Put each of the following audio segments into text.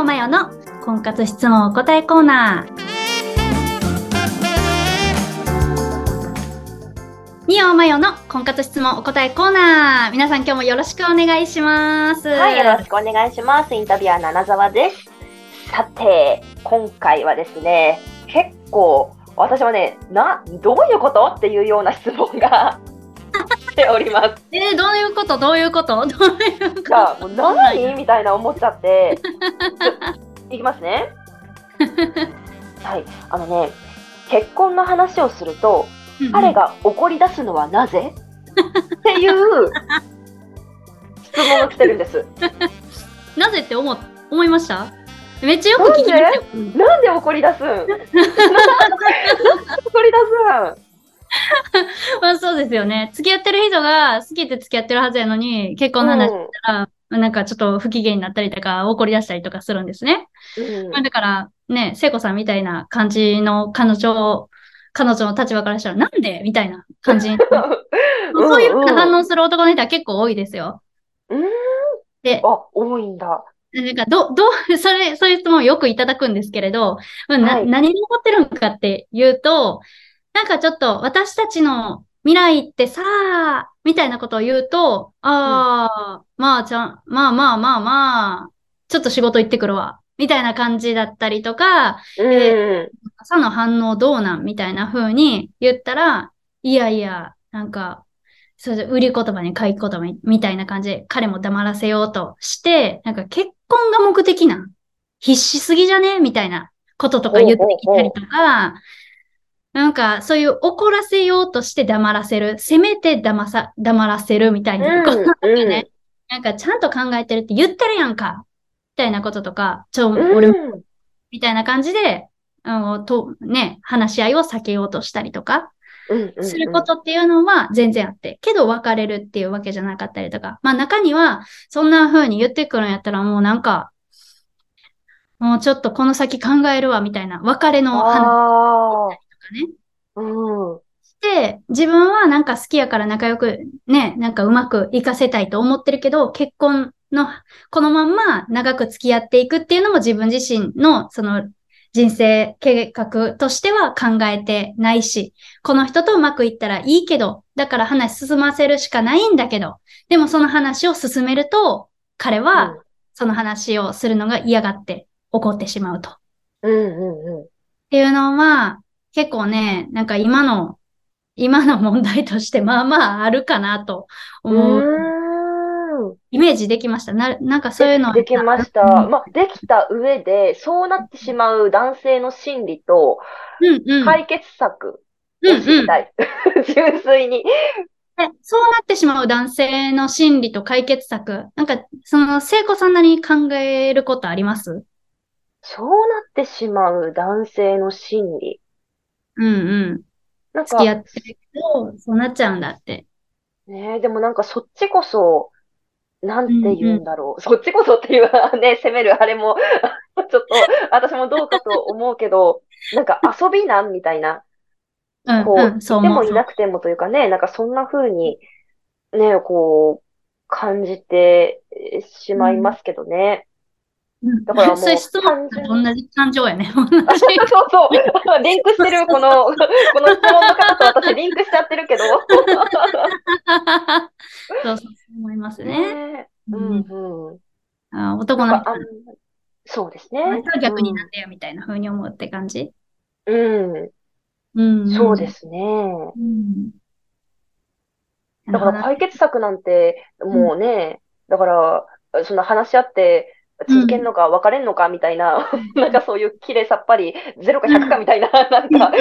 オマヨの婚活質問お答えコーナー。ニオマヨの婚活質問お答えコーナー。皆さん今日もよろしくお願いします。はい、よろしくお願いします。インタビュアーの七沢です。さて、今回はですね、結構、私はね、な、どういうこと？っていうような質問がております。えー、どういうこと？どういうこと？どういうこと？が、もう何？みたいな思っちゃって。いきますね。はい、あのね、結婚の話をすると、彼が怒り出すのはなぜ？っていう 質問が来てるんです。なぜって思思いました？めっちゃよく聞きますよ。うんなんで怒り出すん？怒り出 まあそうですよね。付き合ってる人が好きって付き合ってるはずやのに、結婚の話したら、なんかちょっと不機嫌になったりとか、怒り出したりとかするんですね。うんまあだから、ね、聖子さんみたいな感じの彼女、彼女の立場からしたら、なんでみたいな感じに。そういうふうな反応する男の人は結構多いですよ。うんうん。で、あ、多いんだ。なんか、ど、どう、それ、そういう質問をよくいただくんですけれど、まあな、はい何に怒ってるんかっていうと、なんかちょっと私たちの未来ってさあ、みたいなことを言うと、ああ、まあちゃん、まあまあまあまあ、ちょっと仕事行ってくるわ、みたいな感じだったりとか、うん。朝の反応どうなんみたいな風に言ったら、いやいや、なんか、それ売り言葉に買い言葉にみたいな感じで彼も黙らせようとして、なんか結婚が目的なん？必死すぎじゃね？みたいなこととか言ってきたりとか、なんかそういう怒らせようとして黙らせる、せめて黙さ、黙らせるみたいなこととかうん。ね、なんかちゃんと考えてるって言ってるやんかみたいなこととか、ちょ、うん。俺もみたいな感じで、あの、と、ね、話し合いを避けようとしたりとか、うんうんすることっていうのは全然あって、けど別れるっていうわけじゃなかったりとか、まあ中には、そんな風に言ってくるんやったらもうなんか、もうちょっとこの先考えるわ、みたいな、別れの話ね。うん。で、自分はなんか好きやから仲良くね、なんかうまくいかせたいと思ってるけど、結婚の、このまんま長く付き合っていくっていうのも自分自身のその人生計画としては考えてないし、この人とうまくいったらいいけど、だから話進ませるしかないんだけど、でもその話を進めると、彼はその話をするのが嫌がって怒ってしまうと。っうんうんうん。ていうのは、結構ね、なんか今の、今の問題としてまあまああるかなと思う。うイメージできました。な、なんかそういうの。できました。うんまあ、できた上で、そうなってしまう男性の心理と、うんうん。解決策うんうん。を知りたい。純粋に。でそうなってしまう男性の心理と解決策。なんか、その、聖子さんなりに考えることあります？そうなってしまう男性の心理。うんうん。なんか付き合ってるけど、そうなっちゃうんだって。ねえ、でもなんかそっちこそ、なんて言うんだろう。そっちこそっていうね、責めるあれも、ちょっと私もどうかと思うけど、なんか遊びなんみたいな。こう、うんうん、そう思う。いてもいなくてもというかね、なんかそんな風に、ね、こう、感じてしまいますけどね。うんだからもうそ質問と同じ感情やね。そうそう、リンクしてる、この、この質問の方と私リンクしちゃってるけど。そうそう、思いますね。ねううんんうん。あ男の人そうですね。逆になんだよみたいな風に思うって感じ？うん、うん。そうで。すね。うん。だから解決策なんて、もうね、だから、その話し合って続けるのか別れんのかみたいな、なんかそういう綺麗さっぱり、ゼロか100かみたいな、なんか。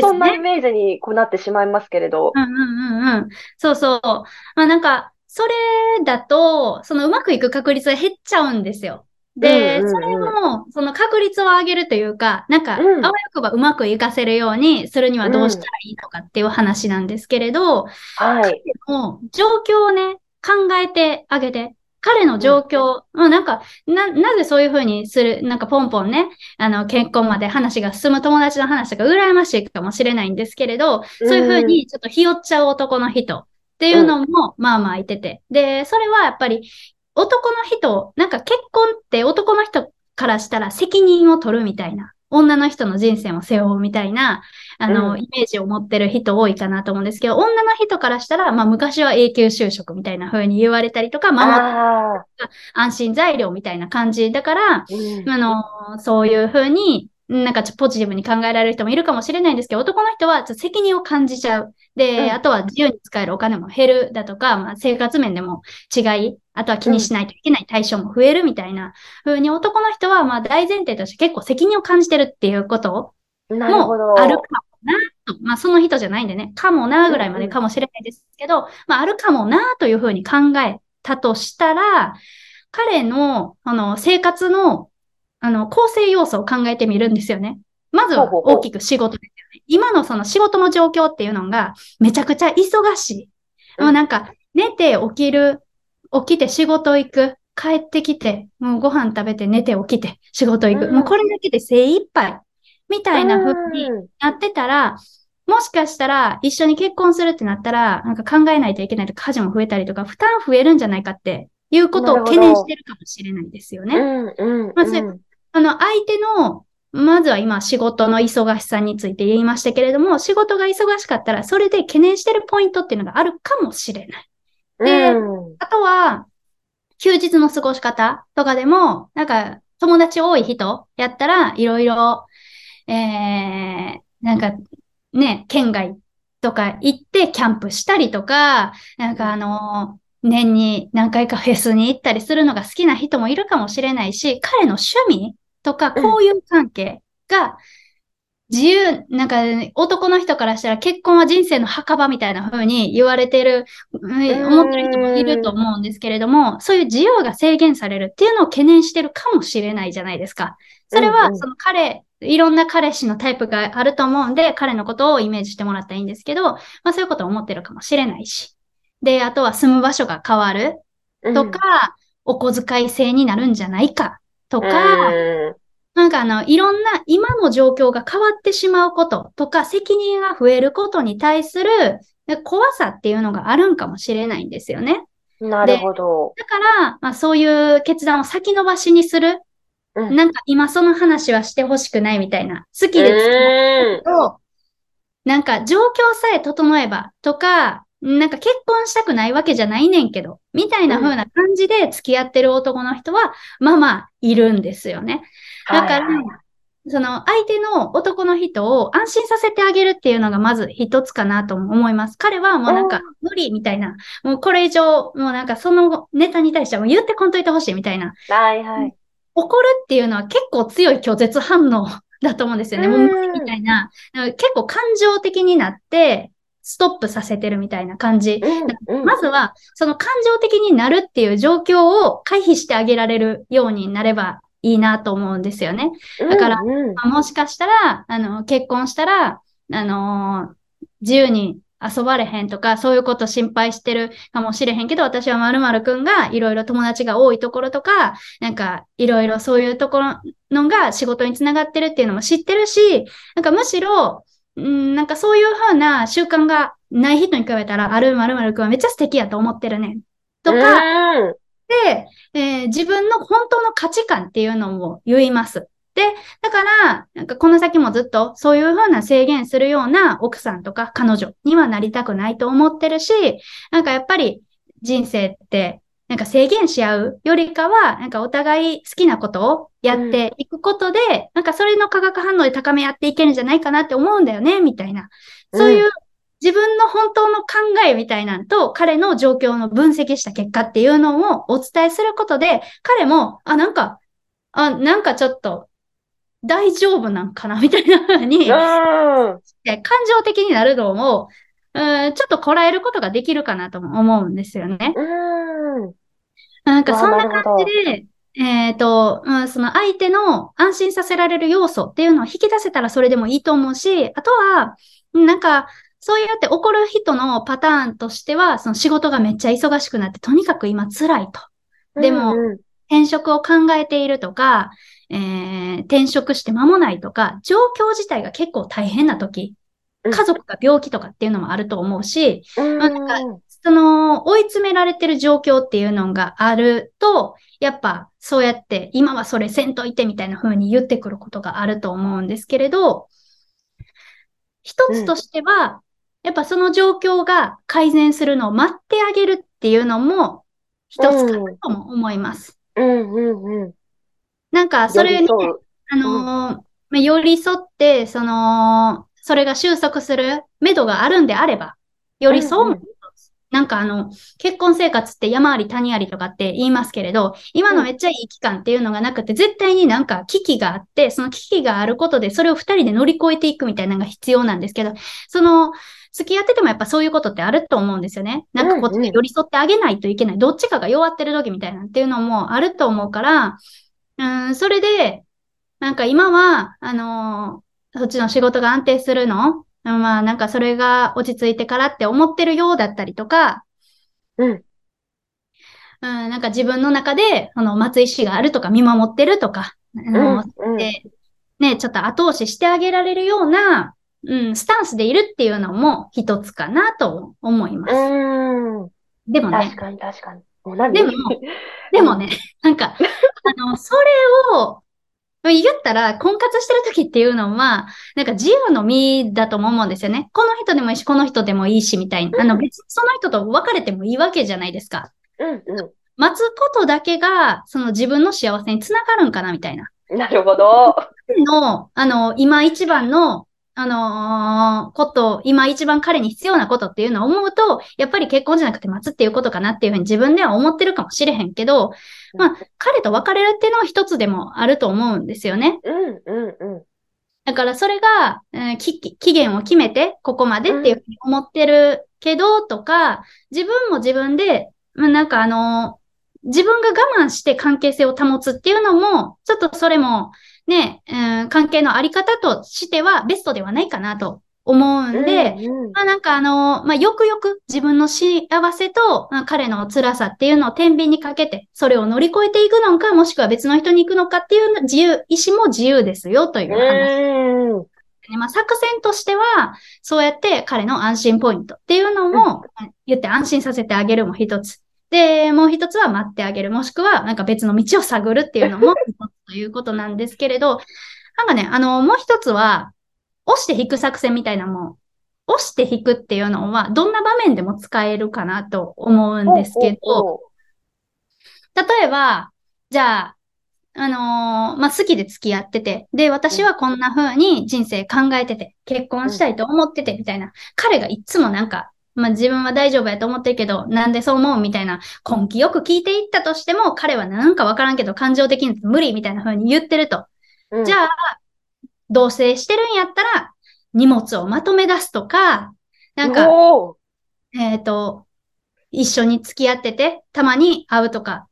そんなイメージにこうなってしまいますけれど。うんうんうんうん。そうそう。まあなんか、それだと、そのうまくいく確率が減っちゃうんですよ。で、うんうんうんそれも、その確率を上げるというか、なんか、うんあわよくばうまくいかせるようにするにはどうしたらいいのかっていう話なんですけれど、はい。もう状況をね、考えてあげて、彼の状況、うん、なんか、な、なぜそういうふうにする、なんかポンポンね、あの、結婚まで話が進む友達の話とか羨ましいかもしれないんですけれど、そういうふうにちょっとひよっちゃう男の人っていうのも、まあまあいてて。で、それはやっぱり、男の人、なんか結婚って男の人からしたら責任を取るみたいな、女の人の人生も背負うみたいな、あの、うん。イメージを持ってる人多いかなと思うんですけど、女の人からしたら、まあ昔は永久就職みたいな風に言われたりとか、守っああ、安心材料みたいな感じだから、うん。あの、そういう風に、なんかちょっとポジティブに考えられる人もいるかもしれないんですけど、男の人は責任を感じちゃう。で、うんあとは自由に使えるお金も減るだとか、まあ、生活面でも違い、あとは気にしないといけない対象も増えるみたいな風に男の人はまあ大前提として結構責任を感じてるっていうこともど。あるかもなと。まあその人じゃないんでね、かもなぐらいまでかもしれないですけど、まああるかもなというふうに考えたとしたら、彼の、あの、生活の、あの、構成要素を考えてみるんですよね。まずは大きく仕事ですよね。今のその仕事の状況っていうのがめちゃくちゃ忙しい。うんもうなんか寝て起きる、起きて仕事行く、帰ってきて、もうご飯食べて寝て起きて仕事行く。うんもうこれだけで精一杯。みたいな風にうんなってたら、もしかしたら一緒に結婚するってなったら、なんか考えないといけないとか、家事も増えたりとか、負担増えるんじゃないかっていうことを懸念してるかもしれないですよね。うんうんまずあの、相手の、まずは今仕事の忙しさについて言いましたけれども、仕事が忙しかったら、それで懸念してるポイントっていうのがあるかもしれない。でうんあとは、休日の過ごし方とかでも、なんか、友達多い人やったら、いろいろ、えー、なんか、ね、県外とか行ってキャンプしたりとか、なんかあの、年に何回かフェスに行ったりするのが好きな人もいるかもしれないし、彼の趣味とかうん。交友関係が自由、なんか男の人からしたら結婚は人生の墓場みたいな風に言われてる、うん。思ってる人もいると思うんですけれども、そういう自由が制限されるっていうのを懸念してるかもしれないじゃないですか。それはうんうん。その彼、いろんな彼氏のタイプがあると思うんで、彼のことをイメージしてもらったらいいんですけど、まあそういうことを思ってるかもしれないし。で、あとは住む場所が変わるとか、お小遣い制になるんじゃないかとうん、か、うんなんかあの、いろんな今の状況が変わってしまうこととか、責任が増えることに対する怖さっていうのがあるんかもしれないんですよね。なるほど。だから、まあそういう決断を先延ばしにする。うんなんか今その話はしてほしくないみたいな。好きで付き合うなんか状況さえ整えばとか、なんか結婚したくないわけじゃないねんけど、みたいな風な感じで付き合ってる男の人は、まあまあいるんですよね。だから、はいはいその相手の男の人を安心させてあげるっていうのがまず一つかなと思います。彼はもうなんか無理みたいな、もうこれ以上、もうなんかそのネタに対してはもう言ってこんといてほしいみたいな。はいはい。怒るっていうのは結構強い拒絶反応だと思うんですよね。もう無理みたいな。結構感情的になって、ストップさせてるみたいな感じ。うんうんまずは、その感情的になるっていう状況を回避してあげられるようになればいいなと思うんですよね。だからうんうんまあもしかしたら、あの、結婚したら、あのー自由に遊ばれへんとか、そういうこと心配してるかもしれへんけど、私は〇〇くんがいろいろ友達が多いところとか、なんかいろいろそういうところのが仕事につながってるっていうのも知ってるし、なんかむしろ、うん、なんかそういうふうな習慣がない人に比べたら、ある〇〇くんはめっちゃ素敵やと思ってるねん。とか、うんで、えー自分の本当の価値観っていうのも言います。で、だから、なんかこの先もずっとそういうふうな制限するような奥さんとか彼女にはなりたくないと思ってるし、なんかやっぱり人生って、なんか制限し合うよりかは、なんかお互い好きなことをやっていくことで、なんかそれの化学反応で高め合っていけるんじゃないかなって思うんだよね、みたいな。そういう自分の本当の考えみたいなんと、彼の状況の分析した結果っていうのをお伝えすることで、彼も、あ、なんか、あ、なんかちょっと、大丈夫なんかなみたいな風に、うん感情的になるのを、うん、ちょっとこらえることができるかなとも思うんですよね。うんなんかそんな感じで、えっと、うん、その相手の安心させられる要素っていうのを引き出せたらそれでもいいと思うし、あとは、なんか、そうやって怒る人のパターンとしては、その仕事がめっちゃ忙しくなって、とにかく今辛いと。でもうん。うん転職を考えているとか、えー転職して間もないとか、状況自体が結構大変な時、うん。家族が病気とかっていうのもあると思うし、うん。まあなんかその追い詰められてる状況っていうのがあると、やっぱそうやって今はそれせんといてみたいな風に言ってくることがあると思うんですけれど、一つとしては、やっぱその状況が改善するのを待ってあげるっていうのも一つかなとも思います。うん。うん。うん。なんか、それに、寄り添う。あのーまあ寄り添って、その、それが収束する目処があるんであれば、寄り添うもうんうんなんかあの、結婚生活って山あり谷ありとかって言いますけれど、今のめっちゃいい期間っていうのがなくて、絶対になんか危機があって、その危機があることで、それを二人で乗り越えていくみたいなのが必要なんですけど、その、付き合っててもやっぱそういうことってあると思うんですよね。なんかこっちで寄り添ってあげないといけない。どっちかが弱ってる時みたいなっていうのもあると思うから、うん、それで、なんか今は、あのーそっちの仕事が安定するのまあなんかそれが落ち着いてからって思ってるようだったりとか、うん。うん、なんか自分の中で、あの、松井氏があるとか見守ってるとか、あうのんうん。でね、ちょっと後押ししてあげられるような、うん、スタンスでいるっていうのも一つかなと思います。うん。でもね確、かに確かに。でもでもね、なんか、あの、それを、言ったら、婚活してる時っていうのは、なんか自由の身だとも思うんですよね。この人でもいいし、この人でもいいし、みたいな。あの、別にその人と別れてもいいわけじゃないですか。うん待つことだけが、その自分の幸せにつながるんかな、みたいな。うん。なるほど。の、あの、今一番の、あのーこと、今一番彼に必要なことっていうのを思うと、やっぱり結婚じゃなくて待つっていうことかなっていうふうに自分では思ってるかもしれへんけど、まあ、彼と別れるっていうのは一つでもあると思うんですよね。うんうんうん。だからそれが、えー期期限を決めて、ここまでっていうふうに思ってるけど、とか、自分も自分で、まあ、なんかあのー自分が我慢して関係性を保つっていうのも、ちょっとそれも、ね、うん、関係のあり方としてはベストではないかなと思うんで、うんうんまあなんかあの、まあよくよく自分の幸せと、まあ彼の辛さっていうのを天秤にかけて、それを乗り越えていくのか、もしくは別の人に行くのかっていうの自由、意思も自由ですよという話。うん。ねまあ、作戦としては、そうやって彼の安心ポイントっていうのも、言って安心させてあげるも一つ。で、もう一つは待ってあげる。もしくは、なんか別の道を探るっていうのも一つということなんですけれど、なんかね、あの、もう一つは、押して引く作戦みたいなもん。押して引くっていうのは、どんな場面でも使えるかなと思うんですけど、例えば、じゃあ、あのーまあ、好きで付き合ってて、で、私はこんな風に人生考えてて、結婚したいと思ってて、みたいな。彼がいつもなんか、まあ、自分は大丈夫やと思ってるけど、なんでそう思うみたいな、根気よく聞いていったとしても、彼はなんかわからんけど、感情的に無理みたいな風に言ってると。う。じゃあ、同棲してるんやったら、荷物をまとめ出すとか、なんか、えっ、と、一緒に付き合ってて、たまに会うとか、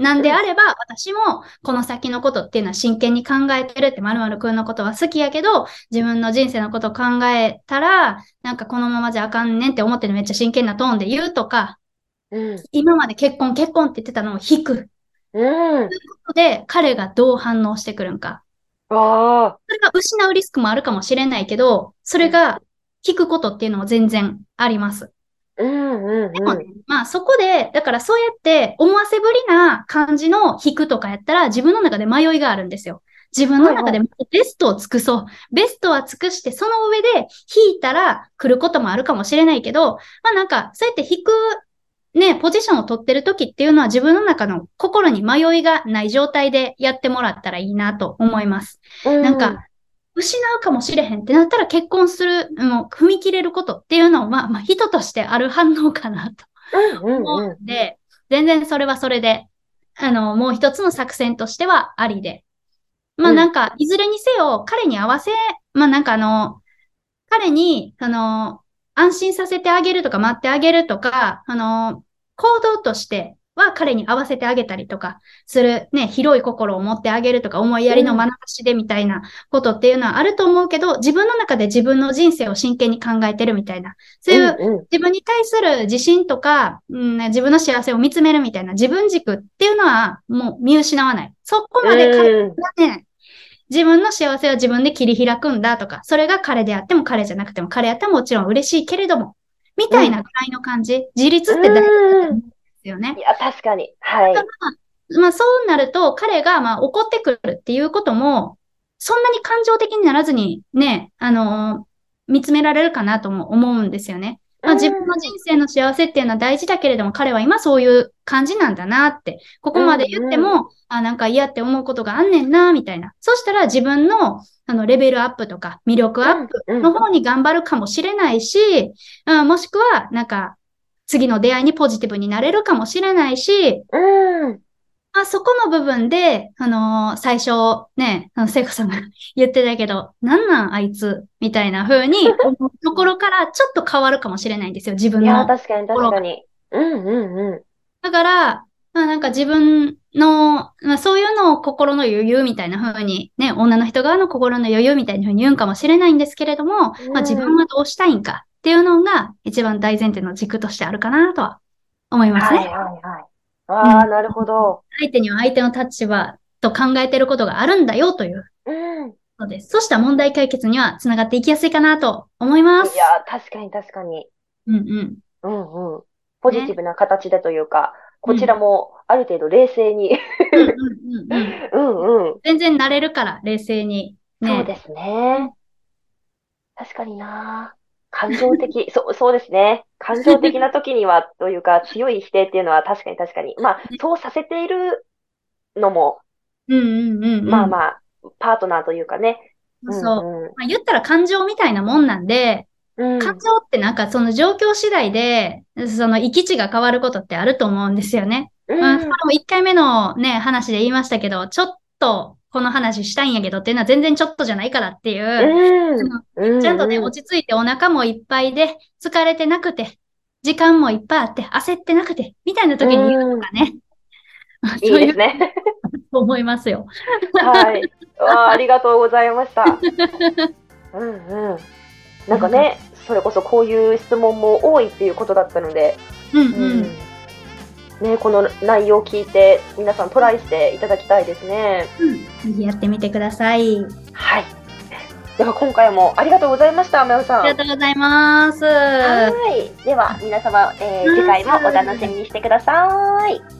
なんであれば、私もこの先のことっていうのは真剣に考えてるって、まるまるくんのことは好きやけど、自分の人生のことを考えたら、なんかこのままじゃあかんねんって思ってるめっちゃ真剣なトーンで言うとか、うん。今まで結婚結婚って言ってたのを引く。うん。で、彼がどう反応してくるんか。ああ。それが失うリスクもあるかもしれないけど、それが引くことっていうのも全然あります。うんうんでもねうん。、まあそこで、だからそうやって思わせぶりな感じの引くとかやったら自分の中で迷いがあるんですよ。自分の中でベストを尽くそう。ベストは尽くして、その上で引いたら来ることもあるかもしれないけど、まあなんかそうやって引くね、ポジションを取ってる時っていうのは自分の中の心に迷いがない状態でやってもらったらいいなと思います。なんか、失うかもしれへんってなったら結婚する、もう踏み切れることっていうのは、まあ人としてある反応かなと思うん。うんで、全然それはそれで、あの、もう一つの作戦としてはありで。まあうんなんか、いずれにせよ、彼に合わせ、まあなんかあの、彼に、あの、安心させてあげるとか待ってあげるとか、あの、行動としては彼に合わせてあげたりとかする、ね、広い心を持ってあげるとか、思いやりの眼差しでみたいなことっていうのはあると思うけど、自分の中で自分の人生を真剣に考えてるみたいな、そういう自分に対する自信とか、うん、自分の幸せを見つめるみたいな自分軸っていうのはもう見失わない。そこまで彼うん。がね、自分の幸せは自分で切り開くんだとか、それが彼であっても彼じゃなくても彼やったらもちろん嬉しいけれども、みたいなぐらいの感じ。自立って大事なんですよねい。や、確かに。はい。まあそうなると、彼がまあ怒ってくるっていうことも、そんなに感情的にならずにね、あの見つめられるかなとも思うんですよね。まあ、自分の人生の幸せっていうのは大事だけれども、彼は今そういう感じなんだなって、ここまで言っても、うんうん、あ、なんか嫌って思うことがあんねんな、みたいな。そしたら自分の、あの、レベルアップとか、魅力アップの方に頑張るかもしれないし、うん、もしくは、なんか、次の出会いにポジティブになれるかもしれないし、うん。あそこの部分で、あのー、最初、ね、あの、聖子さんが言ってたけど、なんなんあいつ？みたいな風に 思うところからちょっと変わるかもしれないんですよ、自分の。いや、確かに確かに。うんうんうん。だから、まあなんか自分の、まあそういうのを心の余裕みたいな風に、ね、女の人側の心の余裕みたいな風に言うんかもしれないんですけれども、うん、まあ自分はどうしたいんかっていうのが一番大前提の軸としてあるかなとは思いますね。はいはいはい。ああ、うん、なるほど。相手には相手の立場と考えてることがあるんだよという。うん。そうです。そした問題解決にはつながっていきやすいかなと思います。いや、確かに確かに。うんうん。うんうん。ポジティブな形でというか、ね、こちらもある程度冷静にうんうん。全然慣れるから、冷静に、ね。そうですね。確かにな感情的、そう、そうですね。感情的な時には、というか、強い否定っていうのは確かに確かに。まあ、そうさせているのも、うんうんうん、まあまあ、パートナーというかね。そう。うんうん、まあ、言ったら感情みたいなもんなんで、うん、感情ってなんかその状況次第で、その行き地が変わることってあると思うんですよね。うん、まあ、も1回目のね、話で言いましたけど、ちょっとこの話したいんやけどっていうのは全然ちょっとじゃないからっていう、うん、ちゃんとね、落ち着いてお腹もいっぱいで、疲れてなくて、時間もいっぱいあって、焦ってなくて、みたいな時に言うのがね。いいですね。思いますよ。はい。あ ありがとうございました。うんうん。なんかね、それこそこういう質問も多いっていうことだったので、うんうん、うんね、この内容を聞いて皆さんトライしていただきたいですね。うん、ぜひやってみてください。はい。では今回もありがとうございました、まよさん。ありがとうございます。はい。では皆様、えー、次回もお楽しみにしてください。